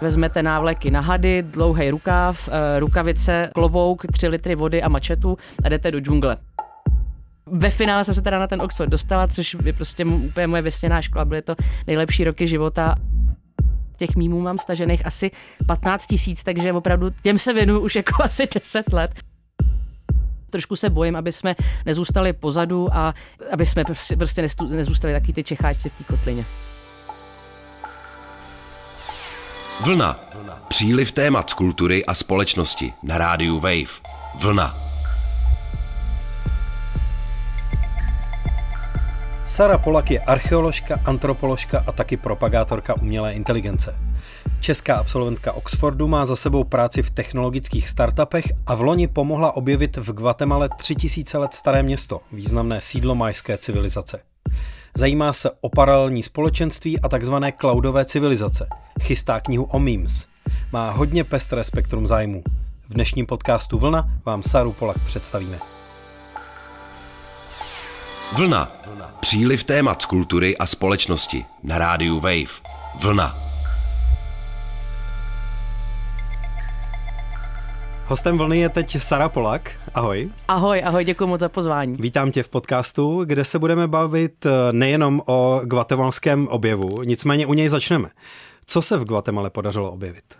Vezmete návleky na hady, dlouhý rukáv, eh, rukavice, klobouk, 3 litry vody a mačetu a jdete do džungle. Ve finále jsem se teda na ten Oxford dostala, což je prostě úplně moje vysněná škola, byly to nejlepší roky života těch mýmů mám stažených asi 15 tisíc, takže opravdu těm se věnuju už jako asi 10 let. Trošku se bojím, aby jsme nezůstali pozadu a aby jsme prostě nezůstali taky ty čecháčci v té kotlině. Vlna. Příliv témat z kultury a společnosti na rádiu Wave. Vlna. Sara Polak je archeoložka, antropoložka a taky propagátorka umělé inteligence. Česká absolventka Oxfordu má za sebou práci v technologických startupech a v loni pomohla objevit v Guatemala 3000 let staré město, významné sídlo majské civilizace. Zajímá se o paralelní společenství a takzvané cloudové civilizace. Chystá knihu o memes. Má hodně pestré spektrum zájmů. V dnešním podcastu Vlna vám Saru Polak představíme. Vlna. Příliv témat z kultury a společnosti na rádiu Wave. Vlna. Hostem vlny je teď Sara Polak. Ahoj. Ahoj, ahoj, děkuji moc za pozvání. Vítám tě v podcastu, kde se budeme bavit eh, nejenom o guatemalském objevu, nicméně u něj začneme. Co se v Guatemale podařilo objevit?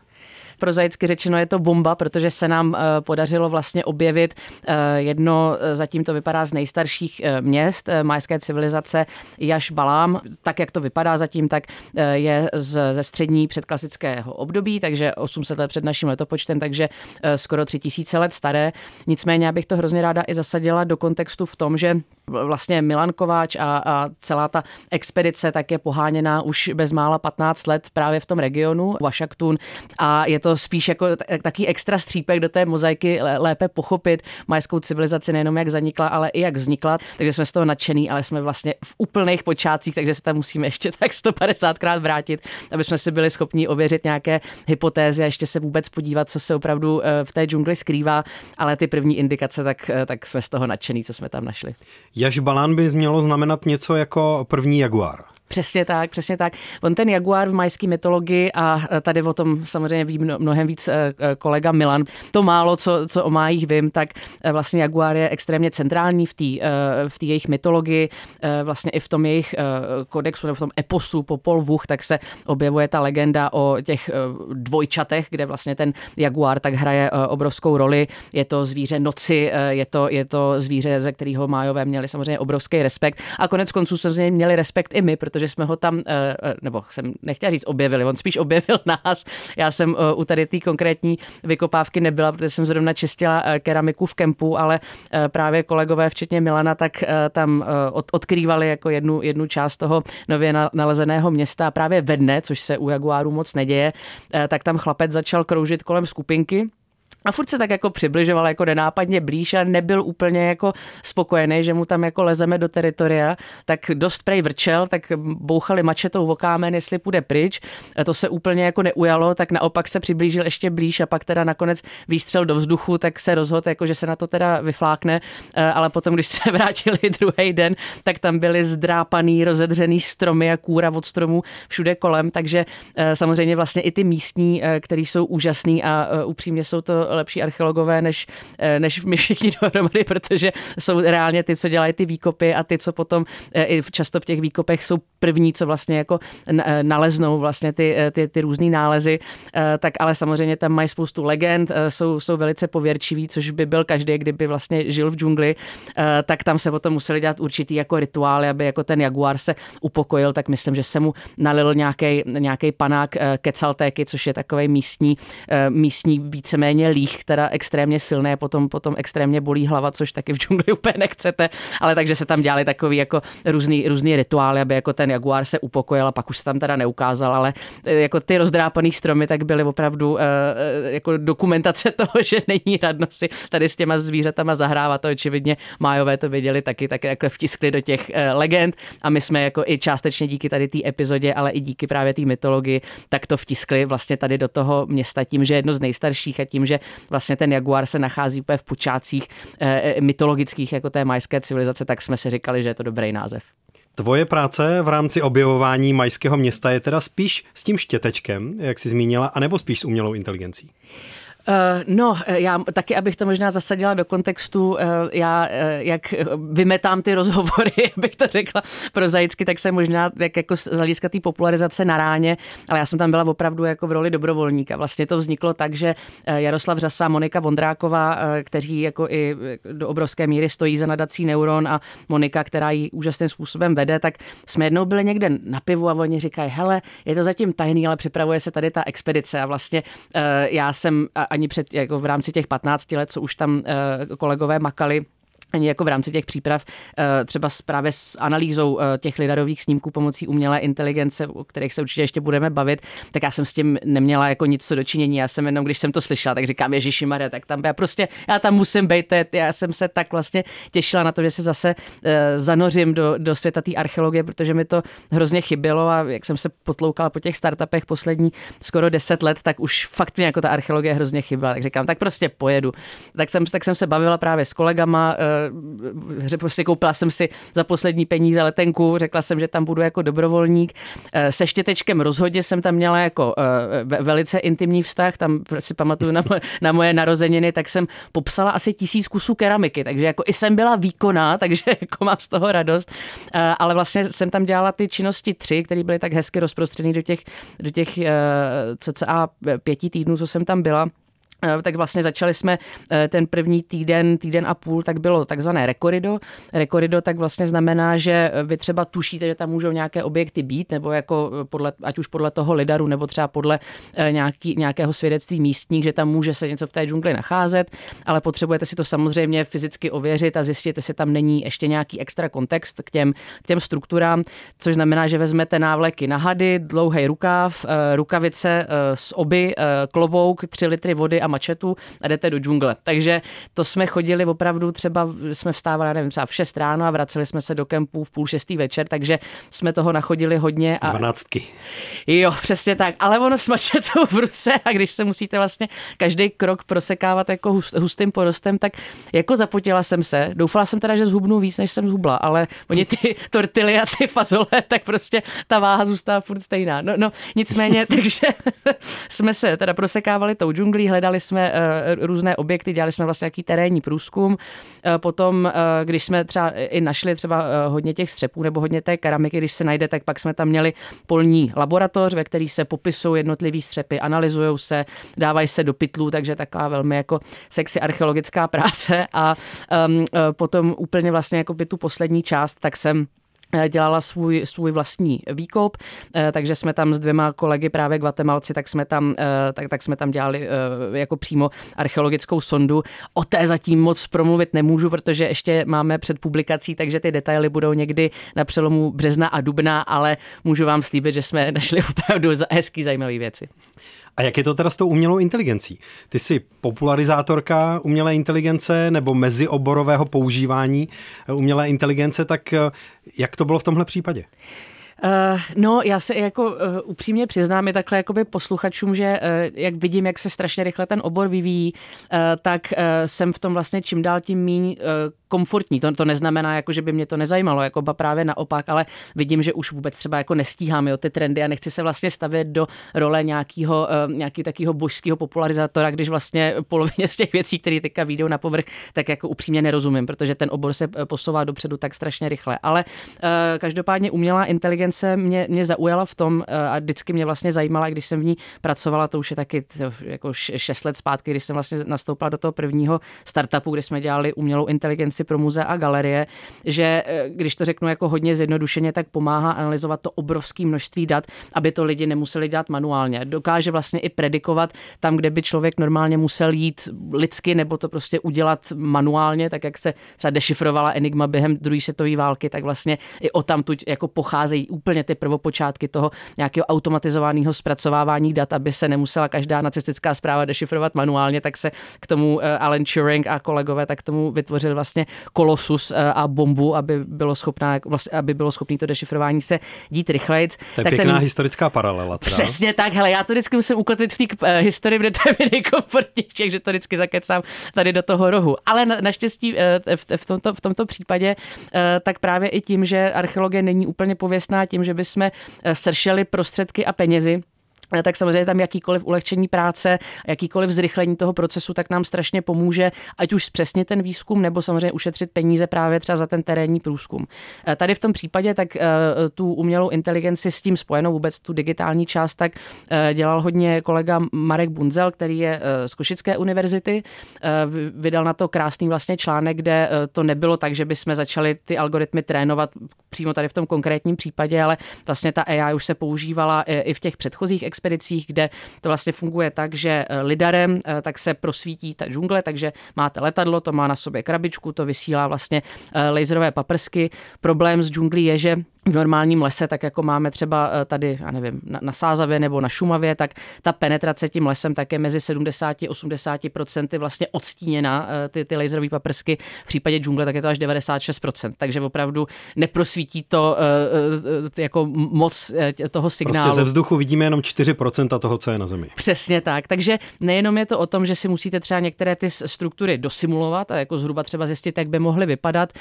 Prozaicky řečeno je to bomba, protože se nám eh, podařilo vlastně objevit eh, jedno, eh, zatím to vypadá z nejstarších měst majské civilizace, Jaš Balám. Tak, jak to vypadá zatím, tak je z, ze střední předklasického období, takže 800 let před naším letopočtem, takže skoro 3000 let staré. Nicméně, abych to hrozně ráda i zasadila do kontextu v tom, že vlastně Milan Kováč a, a celá ta expedice tak je poháněná už bezmála 15 let právě v tom regionu, Vašaktun a je to spíš jako taký extra střípek do té mozaiky lépe pochopit majskou civilizaci nejenom jak zanikla, ale i jak vznikla, takže jsme z toho nadšený, ale jsme vlastně v úplných počátcích, takže se tam musíme ještě tak 150krát vrátit, aby jsme si byli schopni ověřit nějaké hypotézy a ještě se vůbec podívat, co se opravdu eh, v té džungli skrývá, ale ty první indikace, tak, eh, tak jsme z toho nadšený, co jsme tam našli. Jaž balán by mělo znamenat něco jako první jaguár. Přesně tak, přesně tak. On ten jaguár v majské mytologii a e, tady o tom samozřejmě ví mnohem víc e, e, kolega Milan. To málo, co, co o májích vím, tak vlastně jaguár je extrémně centrální v té v jejich mytologii, vlastně i v tom jejich kodexu nebo v tom eposu Popol Vuh, tak se objevuje ta legenda o těch dvojčatech, kde vlastně ten jaguár tak hraje obrovskou roli. Je to zvíře noci, je to, je to zvíře, ze kterého májové měli samozřejmě obrovský respekt a konec konců samozřejmě měli respekt i my, protože protože jsme ho tam, eh, eh, nebo jsem nechtěla říct objevili, on spíš objevil nás. Já jsem eh, u tady té konkrétní vykopávky nebyla, protože jsem zrovna čistila keramiku v kempu, ale právě kolegové, včetně Milana, tak tam odkrývali jako jednu, jednu část toho nově nalezeného města a právě ve dne, což se u Jaguáru moc neděje, tak tam chlapec začal kroužit kolem skupinky a furt se tak jako přibližoval jako nenápadně blíž a nebyl úplně jako spokojený, že mu tam jako lezeme do teritoria, tak dost prej vrčel, tak bouchali mačetou v okámen, jestli půjde pryč. A to se úplně jako neujalo, tak naopak se přiblížil ještě blíž a pak teda nakonec výstřel do vzduchu, tak se rozhodl, jako že se na to teda vyflákne, e, ale potom, když se vrátili druhý den, tak tam byly zdrápaný, rozedřený stromy a kůra od stromů všude kolem, takže e, samozřejmě vlastně i ty místní, e, který jsou úžasný a upřímně jsou to lepší archeologové než, eh, než my všichni dohromady, protože jsou reálně ty, co dělají ty výkopy a ty, co potom eh, i často v těch výkopech jsou první, co vlastně jako eh, naleznou vlastně ty, ty, ty různé nálezy, tak ale samozřejmě tam mají spoustu legend, jsou, jsou velice pověrčiví, což by byl každý, kdyby vlastně žil v džungli, tak tam se potom museli dělat určitý jako rituály, aby jako ten jaguár se upokojil, tak myslím, že se mu nalil nějaký panák kecaltéky, což je takový místní, místní víceméně líh, teda extrémně silné, potom, potom extrémně bolí hlava, což taky v džungli úplně nechcete, ale takže se tam dělali takový jako různý, různý rituály, aby jako ten jaguár se upokojil a pak už se tam teda neukázal, ale eh, jako ty rozdrápaný stromy tak byly opravdu uh, jako dokumentace toho, že není radno si tady s těma zvířatama zahrávat. To očividně Májové to viděli taky, tak jako vtiskli do těch legend. A my jsme jako i částečně díky tady té epizodě, ale i díky právě té mytologii, tak to vtiskli vlastně tady do toho města tím, že jedno z nejstarších a tím, že vlastně ten jaguar se nachází úplně v počátcích e, mytologických jako té majské civilizace, tak jsme si říkali, že je to dobrý název. Tvoje práce v rámci objevování majského města je teda spíš s tím štětečkem, jak jsi zmínila, anebo spíš s umělou inteligencí? Uh, no, eh, já taky, abych to možná zasadila do kontextu, uh, já jak vymetám ty rozhovory, abych to řekla prozaicky, tak se možná jak jako z hlediska té popularizace na ráně, ale já jsem tam byla opravdu jako v roli dobrovolníka. Vlastně to vzniklo tak, že Jaroslav Řasa, Monika Vondráková, kteří jako i do obrovské míry stojí za nadací Neuron a Monika, která ji úžasným způsobem vede, tak jsme jednou byli někde na pivu a oni říkají, hele, je to zatím tajný, ale připravuje se tady ta expedice a vlastně já jsem ani před, jako v rámci těch 15 let, co už tam eh, kolegové makali, ani jako v rámci těch příprav, eh, třeba právě s analýzou eh, těch lidarových snímků pomocí umělé inteligence, o kterých se určitě ještě budeme bavit, tak já jsem s tím neměla jako nic co dočinění. Já jsem jenom, když jsem to slyšela, tak říkám, Ježíši Maria, tak tam já prostě, já tam musím být. Já jsem se tak vlastně těšila na to, že se zase eh, zanořím do, do světa té archeologie, protože mi to hrozně chybělo a jak jsem se potloukala po těch startupech poslední skoro deset let, tak už fakt mě jako ta archeologie hrozně chyběla. Tak říkám, tak prostě pojedu. Tak jsem, tak jsem se bavila právě s kolegama, prostě koupila jsem si za poslední peníze letenku, řekla jsem, že tam budu jako dobrovolník. Eh, se štětečkem rozhodně jsem tam měla jako eh, velice intimní vztah, tam si pamatuju na moje, na moje narozeniny, tak jsem popsala asi tisíc kusů keramiky, takže jako i jsem byla výkonná, takže jako mám z toho radost, eh, ale vlastně jsem tam dělala ty činnosti tři, které byly tak hezky rozprostřeny do těch, do těch cca pěti týdnů, co jsem tam byla. Eh, tak vlastně začali jsme eh, ten první týden, týden a půl, tak bylo takzvané rekorido. Rekorido tak vlastně znamená, že vy třeba tušíte, že tam můžou nějaké objekty být, nebo jako podle, ať už podle toho lidaru, nebo třeba podle eh, nějaký, nějakého svědectví místních, že tam může se něco v té džungli nacházet, ale potřebujete si to samozřejmě fyzicky ověřit a zjistit, jestli tam není ještě nějaký extra kontext k těm, k těm strukturám, což znamená, že vezmete návleky na hady, dlouhý rukáv, rukavice z oby, klobouk, 3 litry vody a mačetu a jdete do džungle. Takže to jsme chodili opravdu třeba, jsme vstávali, nevím, třeba v 6 ráno a vraceli jsme se do kempu v půl šestý večer, takže jsme toho nachodili hodně. A... Dvanáctky. Jo, přesně tak. Ale ono s mačetou v ruce a když se musíte vlastně každý krok prosekávat jako hust, hustým porostem, tak jako zapotila jsem se. Doufala jsem teda, že zhubnu víc, než jsem zhubla, ale oni ty tortily a ty fazole, tak prostě ta váha zůstává furt stejná. No, no nicméně, takže jsme se teda prosekávali tou džunglí, hledali jsme eh, různé objekty, dělali jsme vlastně nějaký terénní průzkum. Eh, potom, eh, když jsme třeba i našli třeba hodně těch střepů nebo hodně té keramiky, když se najde, tak pak jsme tam měli polní laboratoř, ve který se popisují jednotlivý střepy, analyzují se, dávají se do pytlů, takže taková velmi jako sexy archeologická práce a um, potom úplně vlastně jako by tu poslední část, tak jsem dělala svůj, svůj vlastní výkop, eh, takže jsme tam s dvěma kolegy právě Guatemalci, tak jsme tam, eh, tak, tak jsme tam dělali jako přímo archeologickou sondu. O té zatím moc promluvit nemůžu, protože ještě máme před publikací, takže ty detaily budou někdy na přelomu března a dubna, ale můžu vám slíbit, že jsme našli opravdu hezký zajímavé věci. A jak je to teda s tou umělou inteligencí? Ty jsi popularizátorka umělé inteligence nebo mezioborového používání umělé inteligence, tak jak to bylo v tomhle případě? Uh, no, já se jako uh, upřímně přiznám i takhle jakoby posluchačům, že uh, jak vidím, jak se strašně rychle ten obor vyvíjí, uh, tak uh, jsem v tom vlastně čím dál tím méně uh, komfortní. To, to neznamená, jako, že by mě to nezajímalo, jako ba právě naopak, ale vidím, že už vůbec třeba jako nestíhám jo, ty trendy a nechci se vlastně stavět do role nějakého uh, nějaký takového božského popularizátora, když vlastně polovině z těch věcí, které teďka vyjdou na povrch, tak jako upřímně nerozumím, protože ten obor se posouvá dopředu tak strašně rychle. Ale uh, každopádně umělá inteligence mě, mě zaujala v tom uh, a vždycky mě vlastně zajímala, když jsem v ní pracovala, to už je taky jako šest let zpátky, když jsem vlastně nastoupila do toho prvního startupu, kde jsme dělali umělou inteligenci pro muzea a galerie, že eh, když to řeknu jako hodně zjednodušeně, tak pomáhá analyzovat to obrovské množství dat, aby to lidi nemuseli dělat manuálně. Dokáže vlastně i predikovat tam, kde by člověk normálně musel jít lidsky nebo to prostě udělat manuálně, tak jak se třeba dešifrovala Enigma během druhé světové války, tak vlastně i o tam tuď jako pocházejí úplně ty prvopočátky toho nějakého automatizovaného zpracovávání dat, aby se nemusela každá nacistická zpráva dešifrovat manuálně, tak se k tomu eh, Alan Turing a kolegové tak tomu vytvořili vlastně kolosus eh, a bombu, aby bylo schopná, vlastně, aby bylo schopné to dešifrování se dít rychleji. To je tak pěkná ten... historická paralela. Teda. Přesně tak, hele, já to vždycky musím ukotvit v té uh, historii, protože to je nejkomfortnější, že to vždycky zakecám tady do toho rohu. Ale na, naštěstí uh, v, v, tomto, v tomto případě uh, tak právě i tím, že archeologie není úplně pověstná tím, že bychom uh, sršeli prostředky a penězi, Eh, tak samozřejmě tam jakýkoliv ulehčení práce, jakýkoliv zrychlení toho procesu, tak nám strašně pomůže, ať už přesně ten výzkum, nebo samozřejmě ušetřit peníze právě třeba za ten terénní průzkum. Eh, tady v tom případě tak eh, tu umělou inteligenci s tím spojenou vůbec tu digitální část, tak dělal hodně kolega Marek Bunzel, který je z Košické univerzity. Vydal na to krásný vlastně článek, kde to nebylo tak, že bychom začali ty algoritmy trénovat přímo tady v tom konkrétním případě, ale vlastně ta AI už se používala i v těch předchozích expedicích, kde to vlastně funguje tak, že eh, lidarem eh, tak se prosvítí ta džungle, takže máte letadlo, to má na sobě krabičku, to vysílá vlastně eh, laserové paprsky. Problém s džunglí je, že v normálním lese, tak jako máme třeba eh, tady, já nevím, na, na Sázavě nebo na Šumavě, tak ta penetrace tím lesem také mezi 70 a 80 procenty vlastně odstíněna, eh, ty, ty laserové paprsky. V případě džungle tak je to až 96% takže opravdu neprosvítí to eh, jako moc toho signálu. Prostě ze vzduchu vidíme jenom 4% toho, co je na zemi. Přesně tak. Takže nejenom je to o tom, že si musíte třeba některé ty struktury dosimulovat a jako zhruba třeba zjistit, jak by mohly vypadat,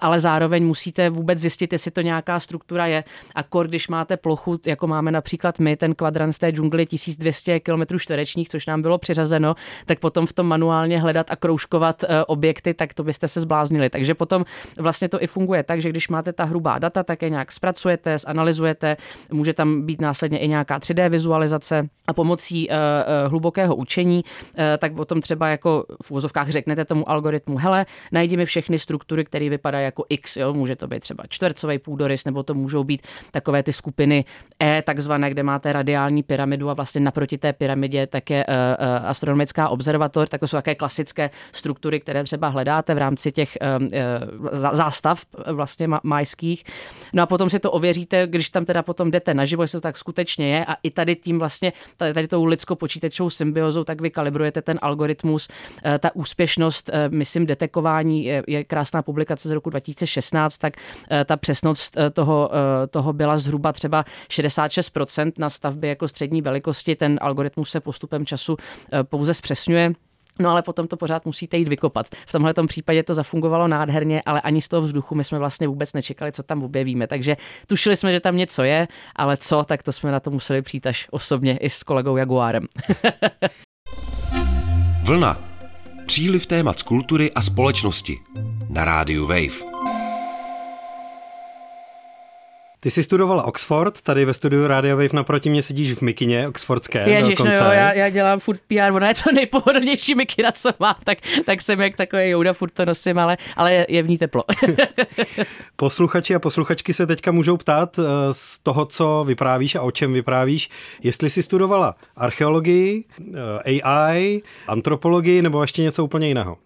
ale zároveň musíte vůbec zjistit, jestli to nějaká struktura je. A kor, když máte plochu, jako máme například my, ten kvadrant v té džungli 1200 km čtverečních, což nám bylo přiřazeno, tak potom v tom manuálně hledat a kroužkovat eh, objekty, tak to byste se zbláznili. Takže potom vlastně to i funguje tak, že když máte ta hrubá data, tak je nějak zpracujete, zanalizujete, může tam být následně i nějaká 3D vizualizace a pomocí uh, uh, hlubokého učení, tak o tom třeba jako v úzovkách řeknete tomu algoritmu, hele, najdi mi všechny struktury, které vypadají jako X, jo? může to být třeba čtvercový půdorys nebo to můžou být takové ty skupiny E, takzvané, kde máte radiální pyramidu a vlastně naproti té pyramidě také uh, uh, astronomická observatoř, tak to jsou také klasické struktury, které třeba hledáte v rámci těch uh, zástav vlastně majských. No a potom si to ověříte, když tam teda potom jdete naživo, jestli to tak skutečně je a i tady tím vlastně, tady, tady tou lidsko-počítačovou symbiozou, tak vy kalibrujete ten algoritmus. Ta úspěšnost, myslím, detekování je, krásná publikace z roku 2016, tak ta přesnost toho, toho byla zhruba třeba 66% na stavbě jako střední velikosti. Ten algoritmus se postupem času pouze zpřesňuje. No ale potom to pořád musíte jít vykopat. V tomhle případě to zafungovalo nádherně, ale ani z toho vzduchu my jsme vlastně vůbec nečekali, co tam objevíme. Takže tušili jsme, že tam něco je, ale co, tak to jsme na to museli přijít až osobně i s kolegou Jaguárem. Vlna. Příliv témat z kultury a společnosti. Na rádiu Wave. Ty jsi studovala Oxford, tady ve studiu Radio Wave naproti mě sedíš v mikině oxfordské Ježiš, no jo, já, já, dělám furt PR, ona je to nejpohodlnější mikina, co mám, tak, tak jsem jak takový jouda, furt to nosím, ale, ale je, je v ní teplo. Posluchači a posluchačky se teďka můžou ptát eh, z toho, co vyprávíš a o čem vyprávíš, jestli jsi studovala archeologii, eh, AI, antropologii nebo ještě něco úplně jiného.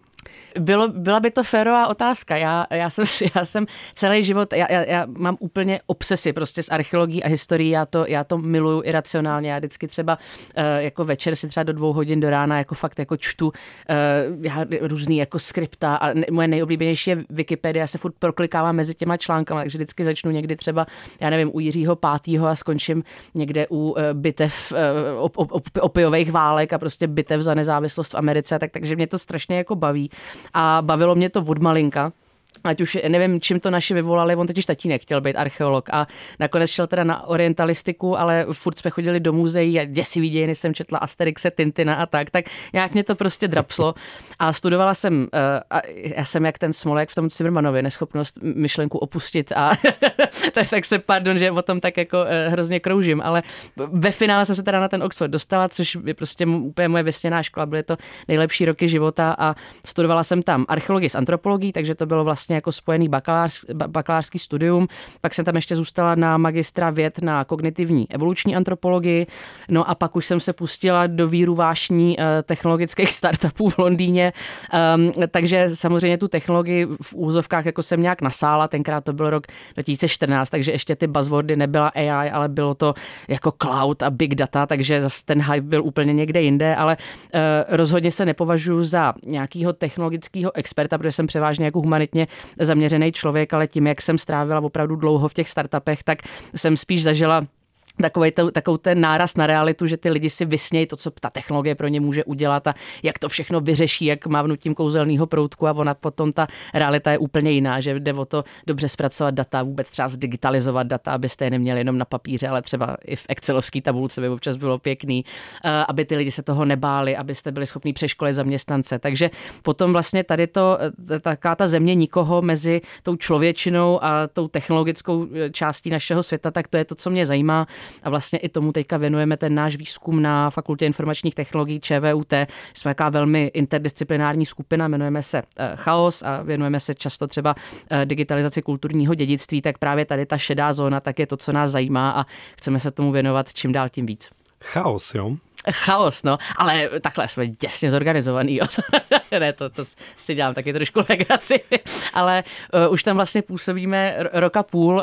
Bylo, byla by to férová otázka. Já, já, jsem, já jsem celý život, já, já, já mám úplně obsesy prostě s archeologií a historií, já to, já to miluju iracionálně. Já vždycky třeba uh, jako večer si třeba do dvou hodin do rána jako fakt jako čtu uh, já, různý jako skripta a moje nejoblíbenější je Wikipedia, já se furt proklikávám mezi těma článkama, takže vždycky začnu někdy třeba, já nevím, u Jiřího pátýho a skončím někde u uh, bitev op, op, op, opiových válek a prostě bitev za nezávislost v Americe, tak, takže mě to strašně jako baví a bavilo mě to od malinka ať už nevím, čím to naši vyvolali, on totiž tatínek chtěl být archeolog a nakonec šel teda na orientalistiku, ale furt jsme chodili do muzeí a děsivý dějiny jsem četla Asterixe, Tintina a tak, tak nějak mě to prostě drapslo a studovala jsem, eh, a já jsem jak ten Smolek v tom Cimrmanovi, neschopnost myšlenku opustit a tak, tak se, pardon, že o tom tak jako eh, hrozně kroužím, ale ve finále jsem se teda na ten Oxford dostala, což je prostě úplně moje vysněná škola, byly to nejlepší roky života a studovala jsem tam archeologii s antropologií, takže to bylo vlastně vlastně jako spojený bakalář, bakalářský studium, pak jsem tam ještě zůstala na magistra věd na kognitivní evoluční antropologii, no a pak už jsem se pustila do víru vášní eh, technologických startupů v Londýně, um, takže samozřejmě tu technologii v úzovkách jako jsem nějak nasála, tenkrát to byl rok 2014, takže ještě ty buzzwordy nebyla AI, ale bylo to jako cloud a big data, takže zase ten hype byl úplně někde jinde, ale uh, rozhodně se nepovažuji za nějakého technologického experta, protože jsem převážně jako humanitně zaměřený člověk, ale tím, jak jsem strávila opravdu dlouho v těch startupech, tak jsem spíš zažila takový, to, takový ten náraz na realitu, že ty lidi si vysnějí to, co ta technologie pro ně může udělat a jak to všechno vyřeší, jak mávnutím kouzelného proutku a ona potom ta realita je úplně jiná, že jde o to dobře zpracovat data, vůbec třeba zdigitalizovat data, abyste je neměli jenom na papíře, ale třeba i v excelovské tabulce by občas bylo pěkný, eh, aby ty lidi se toho nebáli, abyste byli schopni přeškolit zaměstnance. Takže potom vlastně tady to, eh, taká ta země nikoho mezi tou člověčinou a tou technologickou eh, částí našeho světa, tak to je to, co mě zajímá a vlastně i tomu teďka věnujeme ten náš výzkum na Fakultě informačních technologií ČVUT. Jsme jaká velmi interdisciplinární skupina, jmenujeme se eh, Chaos a věnujeme se často třeba eh, digitalizaci kulturního dědictví, tak právě tady ta šedá zóna, tak je to, co nás zajímá a chceme se tomu věnovat čím dál tím víc. Chaos, jo? Chaos, no, ale takhle jsme děsně zorganizovaný, jo. ne, to, to si dělám taky trošku legraci, ale uh, už tam vlastně působíme roka půl, uh,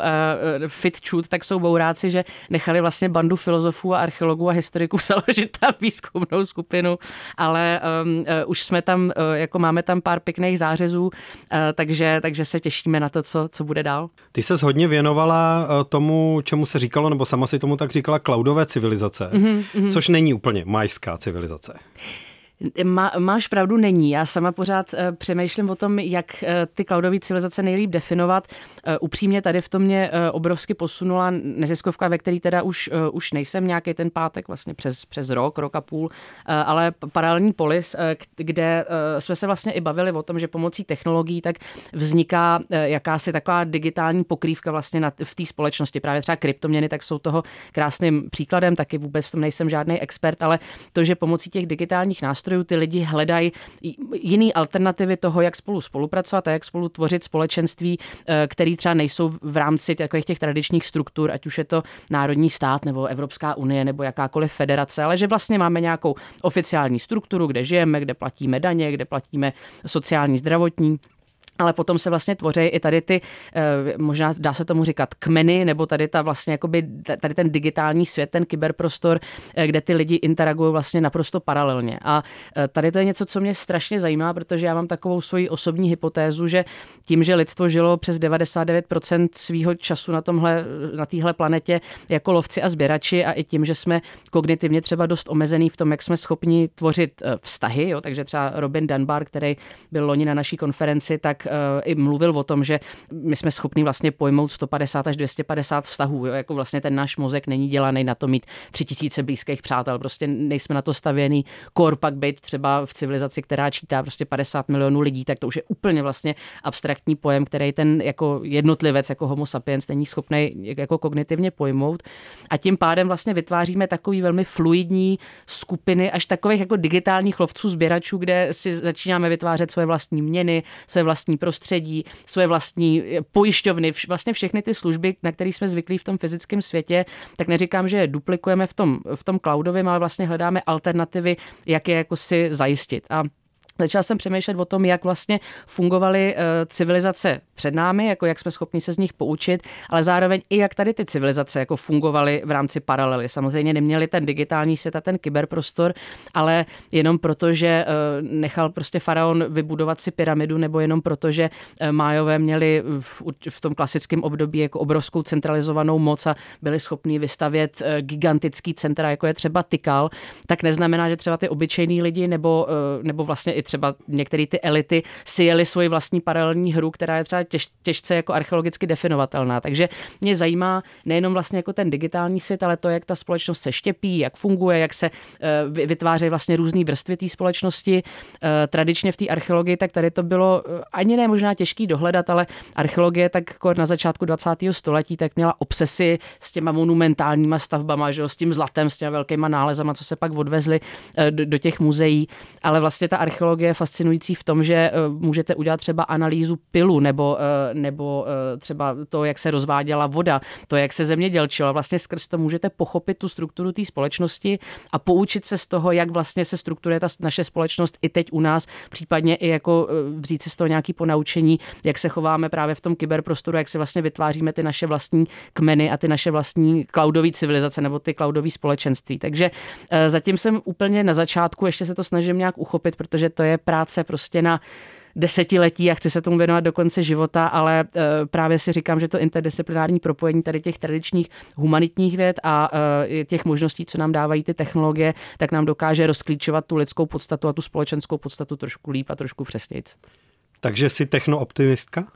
Fit Chut, tak jsou bouráci, že nechali vlastně bandu filozofů a archeologů a historiků založit tam výzkumnou skupinu, ale um, uh, už jsme tam, uh, jako máme tam pár pěkných zářezů, uh, takže, takže se těšíme na to, co, co bude dál. Ty se hodně věnovala tomu, čemu se říkalo, nebo sama si tomu tak říkala, cloudové civilizace, mm-hmm, což není úplně úplně majská civilizace. Má, máš pravdu, není. Já sama pořád uh, přemýšlím o tom, jak uh, ty cloudové civilizace nejlíp definovat. Uh, upřímně tady v tom mě obrovsky posunula neziskovka, ve který teda už, už nejsem nějaký ten pátek, vlastně přes, přes rok, rok a půl, ale paralelní polis, kde jsme se vlastně i bavili o tom, že pomocí technologií tak vzniká jakási taková digitální pokrývka vlastně na, v té společnosti. Právě třeba kryptoměny, tak jsou toho krásným příkladem, taky vůbec v tom nejsem žádný expert, ale to, že pomocí těch digitálních nástrojů nástrojů ty lidi hledají. Jiné alternativy toho, jak spolu spolupracovat a jak spolu tvořit společenství, eh, který třeba nejsou v rámci takových těch tradičních struktur, ať už je to národní stát nebo Evropská unie nebo jakákoliv federace, ale že vlastně máme nějakou oficiální strukturu, kde žijeme, kde platíme daně, kde platíme sociální, zdravotní ale potom se vlastně tvoří i tady ty, eh, možná dá se tomu říkat kmeny, nebo tady ta vlastně jakoby, tady ten digitální svět, ten kyberprostor, eh, kde ty lidi interagují vlastně naprosto paralelně. A eh, tady to je něco, co mě strašně zajímá, protože já mám takovou svoji osobní hypotézu, že tím, že lidstvo žilo přes 99% svého času na tomhle, na téhle planetě jako lovci a sběrači a i tím, že jsme kognitivně třeba dost omezený v tom, jak jsme schopni tvořit vztahy, jo, takže třeba Robin Dunbar, který byl loni na naší konferenci, tak i mluvil o tom, že my jsme schopni vlastně pojmout 150 až 250 vztahů. Jo? Jako vlastně ten náš mozek není dělaný na to mít 3000 blízkých přátel. Prostě nejsme na to stavěný. Kor pak být třeba v civilizaci, která čítá prostě 50 milionů lidí, tak to už je úplně vlastně abstraktní pojem, který ten jako jednotlivec, jako homo sapiens, není schopný jako kognitivně pojmout. A tím pádem vlastně vytváříme takový velmi fluidní skupiny až takových jako digitálních lovců, sběračů, kde si začínáme vytvářet svoje vlastní měny, své vlastní vlastní prostředí, svoje vlastní eh, pojišťovny, vlastně všechny ty služby, na které jsme zvyklí v tom fyzickém světě, tak neříkám, že je duplikujeme v tom, v tom cloudovém, ale vlastně hledáme alternativy, jak je jako si zajistit. A Začala jsem přemýšlet o tom, jak vlastně fungovaly eh, civilizace před námi, jako jak jsme schopni se z nich poučit, ale zároveň i jak tady ty civilizace jako fungovaly v rámci paralely. Samozřejmě neměli ten digitální svět a ten kyberprostor, ale jenom proto, že eh, nechal prostě faraon vybudovat si pyramidu, nebo jenom proto, že eh, Májové měli v, tom klasickém období jako obrovskou centralizovanou moc a byli schopni vystavět gigantický centra, jako je třeba Tikal, tak neznamená, že třeba ty obyčejní lidi nebo, nebo vlastně i třeba některé ty elity si jeli svoji vlastní paralelní hru, která je třeba těž, těžce jako archeologicky definovatelná. Takže mě zajímá nejenom vlastně jako ten digitální svět, ale to, jak ta společnost se štěpí, jak funguje, jak se uh, vytvářejí vlastně různé vrstvy té společnosti. Uh, tradičně v té archeologii, tak tady to bylo uh, ani ne možná těžký dohledat, ale archeologie tak jako na začátku 20. století tak měla obsesy s těma monumentálníma stavbama, že, s tím zlatem, s těma velkýma nálezama, co se pak odvezli uh, do, do těch muzeí. Ale vlastně ta archeologie technologie fascinující v tom, že můžete udělat třeba analýzu pilu nebo, nebo třeba to, jak se rozváděla voda, to, jak se zemědělčilo. Vlastně skrz to můžete pochopit tu strukturu té společnosti a poučit se z toho, jak vlastně se strukturuje ta naše společnost i teď u nás, případně i jako vzít si z toho nějaký ponaučení, jak se chováme právě v tom kyberprostoru, jak si vlastně vytváříme ty naše vlastní kmeny a ty naše vlastní cloudové civilizace nebo ty cloudové společenství. Takže eh, zatím jsem úplně na začátku, ještě se to snažím nějak uchopit, protože to je práce prostě na desetiletí a chci se tomu věnovat do konce života, ale eh, právě si říkám, že to interdisciplinární propojení tady těch tradičních humanitních věd a eh, těch možností, co nám dávají ty technologie, tak nám dokáže rozklíčovat tu lidskou podstatu a tu společenskou podstatu trošku líp a trošku přesněji. Takže jsi technooptimistka?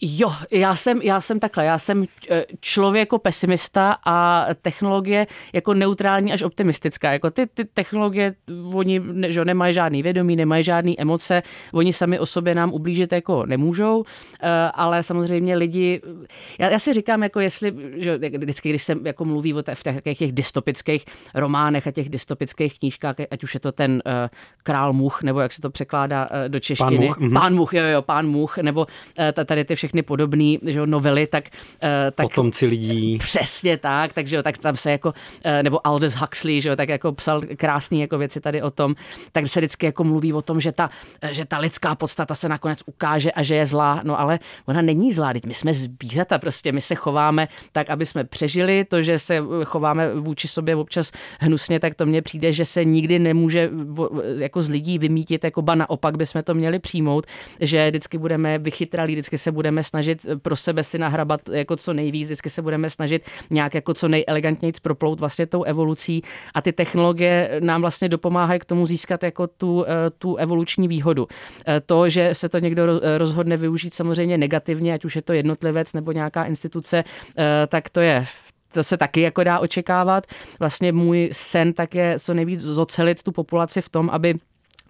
Jo, já jsem, já jsem takhle, já jsem eh, člověko pesimista a technologie jako neutrální až optimistická. Jako ty, ty technologie, oni že nemají žádný vědomí, nemají žádné emoce, oni sami o sobě nám ublížit jako nemůžou, eh, ale samozřejmě lidi, já, já si říkám, jako jestli, že vždycky, když se jako mluví o těch, v těch, těch dystopických románech a těch dystopických knížkách, ať už je to ten uh, král much, nebo jak se to překládá uh, do češtiny. Pán much. Mhm. Pán much, jo, jo, pán much, nebo uh, tady ty všechny podobné novely, tak, uh, tak... Potomci lidí. Přesně tak, takže jo, tak tam se jako, uh, nebo Aldous Huxley, že jo, tak jako psal krásné jako věci tady o tom, tak se vždycky jako mluví o tom, že ta, že ta lidská podstata se nakonec ukáže a že je zlá, no ale ona není zlá, teď my jsme zvířata prostě, my se chováme tak, aby jsme přežili, to, že se chováme vůči sobě občas hnusně, tak to mně přijde, že se nikdy nemůže jako z lidí vymítit, jako ba naopak bychom to měli přijmout, že vždycky budeme vychytralí, vždycky se budeme snažit pro sebe si nahrabat jako co nejvíc, vždycky se budeme snažit nějak jako co nejelegantněji proplout vlastně tou evolucí a ty technologie nám vlastně dopomáhají k tomu získat jako tu, eh, tu evoluční výhodu. Eh, to, že se to někdo rozhodne využít samozřejmě negativně, ať už je to jednotlivec nebo nějaká instituce, eh, tak to je to se taky jako dá očekávat. Vlastně můj sen tak je co nejvíc zocelit tu populaci v tom, aby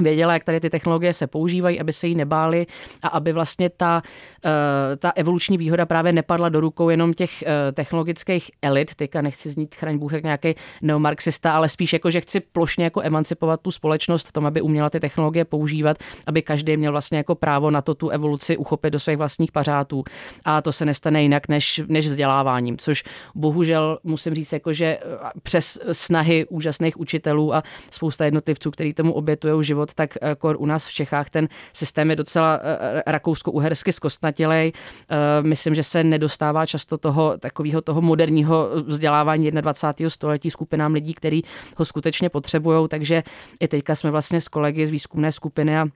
věděla, jak tady ty technologie se používají, aby se jí nebáli a aby vlastně ta, eh, ta evoluční výhoda právě nepadla do rukou jenom těch eh, technologických elit. Teďka nechci znít chraň Bůh jak nějaký neomarxista, ale spíš jako, že chci plošně jako emancipovat tu společnost v tom, aby uměla ty technologie používat, aby každý měl vlastně jako právo na to tu evoluci uchopit do svých vlastních pařátů. A to se nestane jinak než, než vzděláváním, což bohužel musím říct, jako, že eh, přes snahy úžasných učitelů a spousta jednotlivců, kteří tomu obětují život, život, tak eh, kor u nás v Čechách ten systém je docela eh, rakousko-uhersky zkostnatělej. Eh, myslím, že se nedostává často toho takového toho moderního vzdělávání 21. století skupinám lidí, kteří ho skutečně potřebují, takže i teďka jsme vlastně s kolegy z výzkumné skupiny a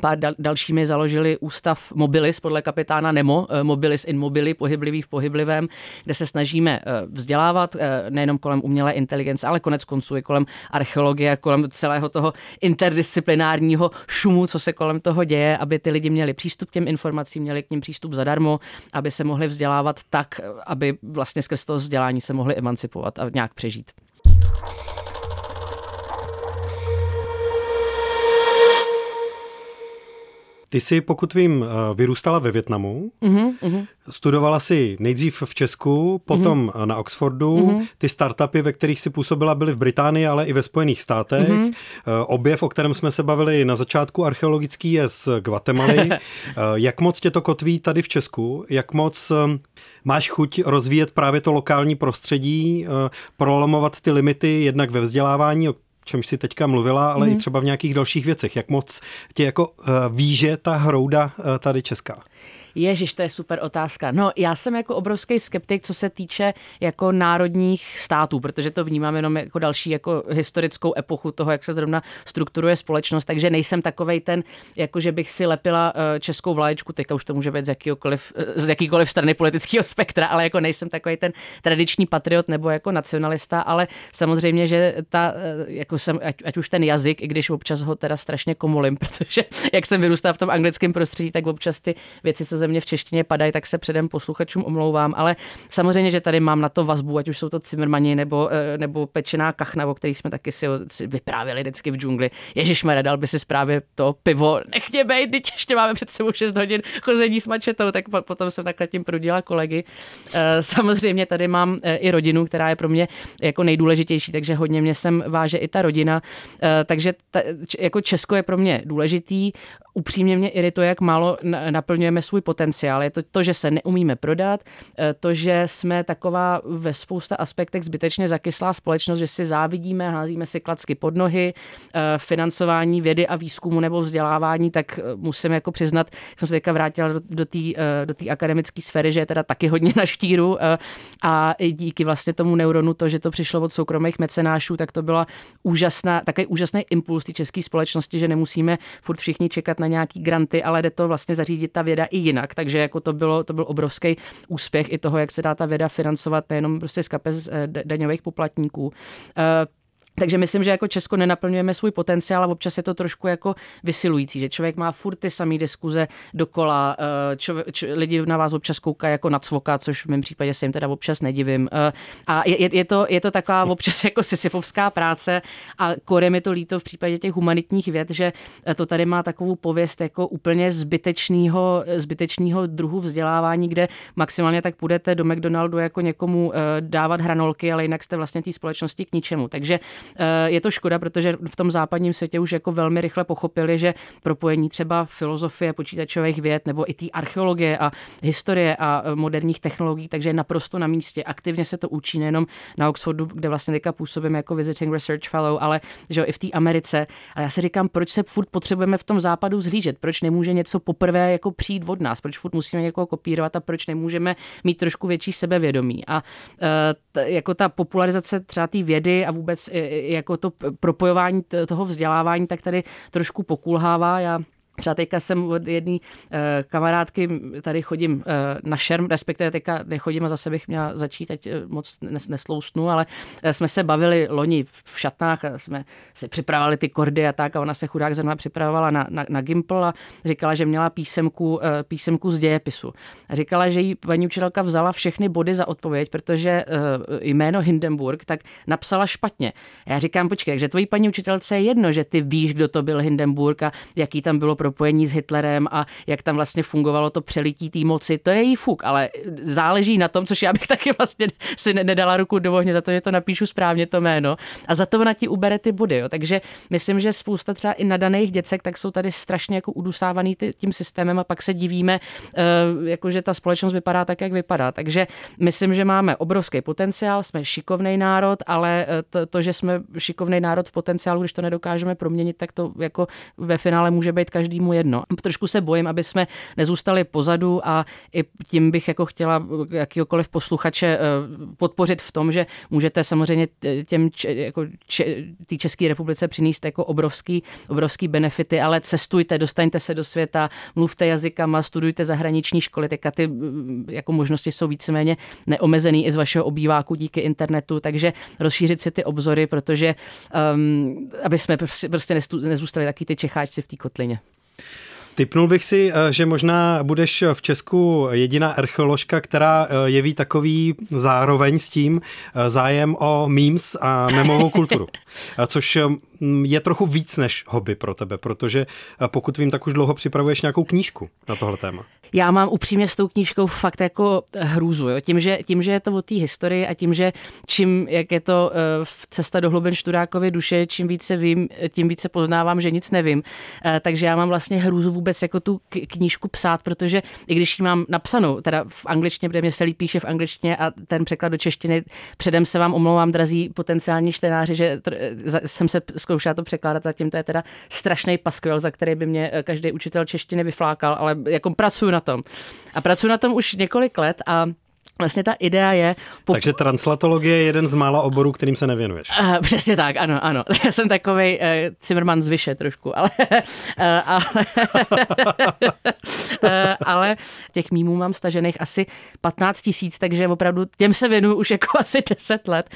pár dal, dalšími založili ústav Mobilis podle kapitána Nemo, eh, Mobilis in Mobili, pohyblivý v pohyblivém, kde se snažíme eh, vzdělávat eh, nejenom kolem umělé inteligence, ale konec konců i kolem archeologie, kolem celého toho interdisciplinárního šumu, co se kolem toho děje, aby ty lidi měli přístup k těm informacím, měli k ním přístup zadarmo, aby se mohli vzdělávat tak, aby vlastně skrz toho vzdělání se mohli emancipovat a nějak přežít. Ty jsi, pokud vím, eh, vyrůstala ve Větnamu, uh-huh, uh-huh. studovala si nejdřív v Česku, potom uh-huh. na Oxfordu. Uh-huh. Ty startupy, ve kterých si působila, byly v Británii, ale i ve Spojených státech. Uh-huh. Objev, o kterém jsme se bavili na začátku, archeologický je z Guatemaly. Jak moc tě to kotví tady v Česku? Jak moc máš chuť rozvíjet právě to lokální prostředí, prolomovat ty limity jednak ve vzdělávání, čem si teďka mluvila, ale mm. i mhm. třeba v nějakých dalších věcech. Jak moc tě jako uh, víže ta hrouda uh, tady česká? Ježiš, to je super otázka. No, já jsem jako obrovský skeptik, co se týče jako národních států, protože to vnímám jenom jako další jako historickou epochu toho, jak se zrovna strukturuje společnost, takže nejsem takovej ten, jako že bych si lepila eh, českou vlaječku, teďka už to může být z, jakýkoliv, z jakýkoliv strany politického spektra, ale jako nejsem takový ten tradiční patriot nebo jako nacionalista, ale samozřejmě, že ta, eh, jako jsem, ať, ať už ten jazyk, i když občas ho teda strašně komolím, protože jak jsem vyrůstala v tom anglickém prostředí, tak občas ty věci, co ze mě v češtině padají, tak se předem posluchačům omlouvám, ale samozřejmě, že tady mám na to vazbu, ať už jsou to cimrmani nebo, eh, nebo pečená kachna, o který jsme taky si, si vyprávěli vždycky v džungli. Ježíš dal by si právě to pivo, nech mě bejt, teď ještě máme před sebou 6 hodin chození s mačetou, tak potom jsem takhle tím prudila kolegy. Eh, samozřejmě tady mám eh, i rodinu, která je pro mě jako nejdůležitější, takže hodně mě sem váže i ta rodina. Takže ta, jako Česko je pro mě důležitý upřímně mě irituje, jak málo naplňujeme svůj potenciál. Je to to, že se neumíme prodat, eh, to, že jsme taková ve spousta aspektech zbytečně zakyslá společnost, že si závidíme, házíme si klacky pod nohy, eh, financování vědy a výzkumu nebo vzdělávání, tak eh, musím jako přiznat, jsem se teďka vrátila do té do té akademické sféry, že je teda taky hodně na štíru a díky vlastně tomu neuronu, to, že to přišlo od soukromých mecenášů, tak to byla úžasná, takový úžasný impuls té české společnosti, že nemusíme furt všichni čekat na nějaký granty, ale jde to vlastně zařídit ta věda i jinak. Takže jako to, bylo, to byl obrovský úspěch i toho, jak se dá ta věda financovat nejenom prostě z kapes eh, daňových poplatníků. Eh, takže myslím, že jako Česko nenaplňujeme svůj potenciál a občas je to trošku jako vysilující, že člověk má furt ty samé diskuze dokola, eh, čov, č, lidi na vás občas koukají jako na cvoka, což v mém případě se jim teda občas nedivím. Eh, a je, je, to, je to taková občas jako sisyfovská práce a kore mi to líto v případě těch humanitních věd, že to tady má takovou pověst jako úplně zbytečného, zbytečného druhu vzdělávání, kde maximálně tak půjdete do McDonaldu jako někomu eh, dávat hranolky, ale jinak jste vlastně té společnosti k ničemu. Takže Eh, je to škoda, protože v tom západním světě už jako velmi rychle pochopili, že propojení třeba filozofie počítačových věd nebo i té archeologie a historie a eh, moderních technologií, takže je naprosto na místě. Aktivně se to učí nejenom na Oxfordu, kde vlastně teďka působím jako visiting research fellow, ale že jo, i v té Americe. A já si říkám, proč se furt potřebujeme v tom západu zhlížet, proč nemůže něco poprvé jako přijít od nás, proč furt musíme někoho kopírovat a proč nemůžeme mít trošku větší sebevědomí. A eh, t, jako ta popularizace třeba té vědy a vůbec jako to propojování toho vzdělávání tak tady trošku pokulhává. Já Třeba teďka jsem od jedné uh, kamarádky, tady chodím uh, na šerm, respektive teďka nechodím a zase bych měla začít, teď uh, moc nes, neslousnu, ale uh, jsme se bavili loni v šatnách a jsme si připravovali ty kordy a tak a ona se chudák zrovna připravovala na, na, na Gimple a říkala, že měla písemku, uh, písemku z dějepisu. A říkala, že jí paní učitelka vzala všechny body za odpověď, protože uh, jméno Hindenburg tak napsala špatně. Já říkám, počkej, že tvojí paní učitelce je jedno, že ty víš, kdo to byl Hindenburg a jaký tam bylo propojení s Hitlerem a jak tam vlastně fungovalo to přelití té moci, to je jí fuk, ale záleží na tom, což já bych taky vlastně si nedala ruku do ohně za to, že to napíšu správně to jméno a za to ona ti ubere ty body. Jo. Takže myslím, že spousta třeba i nadaných děcek, tak jsou tady strašně jako udusávaný tím systémem a pak se divíme, eh, jako že ta společnost vypadá tak, jak vypadá. Takže myslím, že máme obrovský potenciál, jsme šikovný národ, ale eh, to, to, že jsme šikovný národ v potenciálu, když to nedokážeme proměnit, tak to jako ve finále může být každý každému jedno. Trošku se bojím, aby jsme nezůstali pozadu a i tím bych jako chtěla jakýkoliv posluchače eh, podpořit v tom, že můžete samozřejmě těm jako té České republice přinést jako obrovský, obrovský benefity, ale cestujte, dostaňte se do světa, mluvte jazykama, studujte zahraniční školy, teďka ty jako možnosti jsou víceméně neomezený i z vašeho obýváku díky internetu, takže rozšířit si ty obzory, protože um, aby jsme prostě nezůstali taky ty Čecháčci v té kotlině. Typnul bych si, eh, že možná budeš v Česku jediná archeoložka, která eh, jeví takový zároveň s tím eh, zájem o memes a memovou kulturu. Což je trochu víc než hobby pro tebe, protože pokud vím, tak už dlouho připravuješ nějakou knížku na tohle téma. Já mám upřímně s tou knížkou fakt jako hrůzu. Jo? Tím, že, tím, že je to o té historii a tím, že čím, jak je to uh, cesta do hluben Študákovy duše, čím více vím, tím více poznávám, že nic nevím. Takže já mám vlastně hrůzu vůbec jako tu knížku psát, protože i když ji mám napsanou, teda v angličtině, protože mě se líp píše v angličtině a ten překlad do češtiny, předem se vám omlouvám, drazí potenciální čtenáři, že jsem se zkoušela to překládat, zatím to je teda strašný paskvěl, za který by mě eh, každý učitel češtiny vyflákal, ale jako pracuji na tom. A pracuji na tom už několik let a vlastně ta idea je... Pop... Takže translatologie je jeden z mála oborů, kterým se nevěnuješ. Uh, přesně tak, ano, ano. Já jsem takový uh, Zimmerman z Vyše trošku, ale, uh, ale, uh, ale těch mýmů mám stažených asi 15 tisíc, takže opravdu těm se věnuju už jako asi 10 let.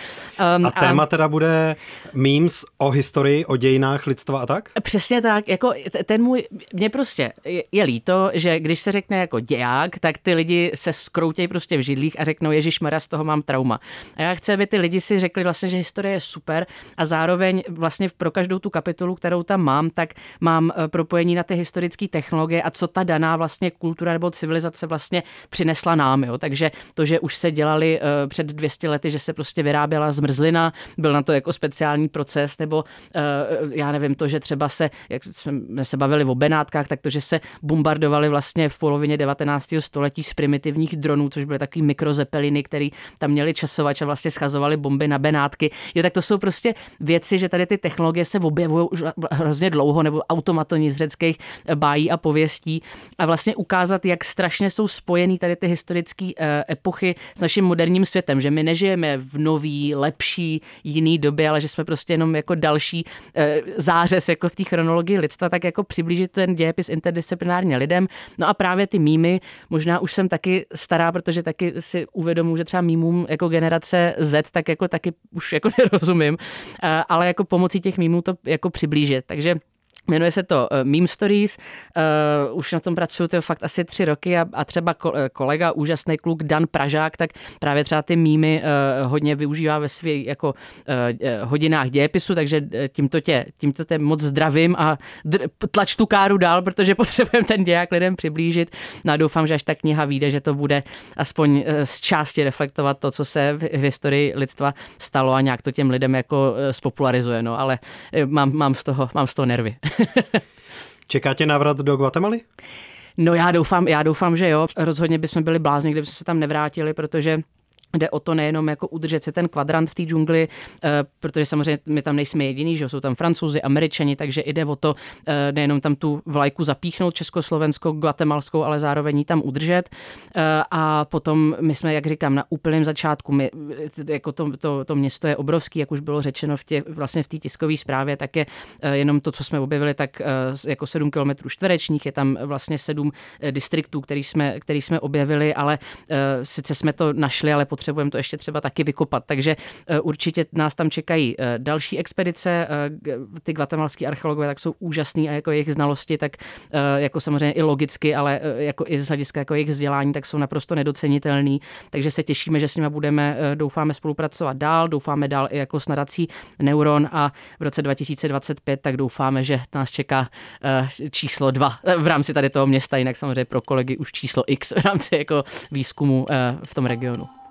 Um, a téma a, teda bude memes o historii, o dějinách lidstva a tak? Přesně tak, jako ten můj, mě prostě je, je líto, že když se řekne jako děják, tak ty lidi se skroutějí prostě v židlích a řeknou, Ježíš Mara, z toho mám trauma. A já chci, aby ty lidi si řekli vlastně, že historie je super a zároveň vlastně pro každou tu kapitolu, kterou tam mám, tak mám eh, propojení na ty historické technologie a co ta daná vlastně kultura nebo civilizace vlastně přinesla nám. Jo. Takže to, že už se dělali uh, před 200 lety, že se prostě vyráběla zmrzlina, byl na to jako speciální proces, nebo uh, já nevím, to, že třeba se, jak jsme se bavili o Benátkách, tak to, že se bombardovali vlastně v polovině 19. století z primitivních dronů, což byly takový mikrozepeliny, který tam měli časovač a vlastně schazovali bomby na Benátky. Jo, tak to jsou prostě věci, že tady ty technologie se objevují už hrozně dlouho, nebo automatoni z řeckých bájí a pověstí a vlastně ukázat, jak strašně jsou spojený tady ty historické eh, epochy s naším moderním světem, že my nežijeme v nový, lepší, jiný době, ale že jsme prostě jenom jako další eh, zářez jako v té chronologii lidstva, tak jako přiblížit ten dějepis interdisciplinárně lidem. No a právě ty mýmy, možná už jsem taky stará, protože taky si uvědomuji, že třeba mýmům jako generace Z tak jako taky už jako nerozumím, eh, ale jako pomocí těch mýmů to jako přiblížit. Takže Jmenuje se to uh, Meme Stories, uh, už na tom pracuju to fakt asi tři roky a, a třeba eh, kolega, úžasný kluk Dan Pražák, tak právě třeba ty mýmy uh, hodně využívá ve svých jako uh, hodinách dějepisu, takže tímto tě, tímto tě moc zdravím a dr- tlač tu káru dál, protože potřebujeme ten děják lidem přiblížit. No a doufám, že až ta kniha vyjde, že to bude aspoň z části reflektovat to, co se v, v historii lidstva stalo a nějak to těm lidem jako spopularizuje, no ale mám, mám, z toho, mám z toho nervy. Čeká tě návrat do Guatemaly? No já doufám, já doufám, že jo. Rozhodně bychom byli blázni, kdyby se tam nevrátili, protože Jde o to nejenom jako udržet si ten kvadrant v té džungli, eh, protože samozřejmě my tam nejsme jediný, že jsou tam francouzi, američani, takže jde o to eh, nejenom tam tu vlajku zapíchnout československou, guatemalskou, ale zároveň ji tam udržet. Eh, a potom my jsme, jak říkám, na úplném začátku, my, jako to, to, to město je obrovský, jak už bylo řečeno v tě, vlastně v té tiskové zprávě, tak je jenom to, co jsme objevili, tak jako 7 km čtverečních, je tam vlastně sedm distriktů, který jsme, který jsme objevili, ale sice jsme to našli, ale potřebujeme to ještě třeba taky vykopat. Takže eh, určitě nás tam čekají eh, další expedice. Eh, ty guatemalský archeologové tak jsou úžasný a jako jejich znalosti, tak jako samozřejmě i logicky, ale jako i z hlediska jako jejich vzdělání, tak jsou naprosto nedocenitelný. Takže se těšíme, že s nimi budeme, doufáme, spolupracovat dál, doufáme dál i jako s nadací Neuron a v roce 2025 tak doufáme, že nás čeká číslo dva v rámci tady toho města, jinak samozřejmě pro kolegy už číslo X v rámci jako výzkumu v tom regionu.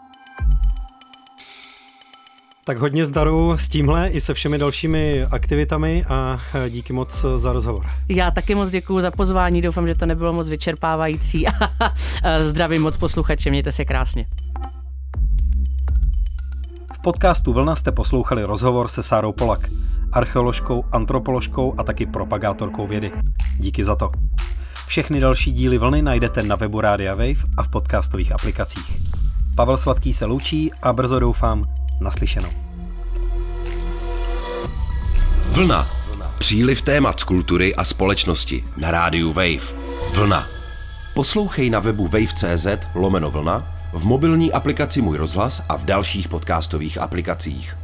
Tak hodně zdaru s tímhle i se všemi dalšími aktivitami a díky moc za rozhovor. Já taky moc děkuji za pozvání, doufám, že to nebylo moc vyčerpávající a zdravím moc posluchače, mějte se krásně. V podcastu Vlna jste poslouchali rozhovor se Sárou Polak, archeoložkou, antropoložkou a taky propagátorkou vědy. Díky za to. Všechny další díly Vlny najdete na webu Rádia Wave a v podcastových aplikacích. Pavel Sladký se loučí a brzo doufám naslyšenou. Vlna. Příliv témat z kultury a společnosti na rádiu Wave. Vlna. Poslouchej na webu wave.cz lomeno vlna, v mobilní aplikaci Můj rozhlas a v dalších podcastových aplikacích.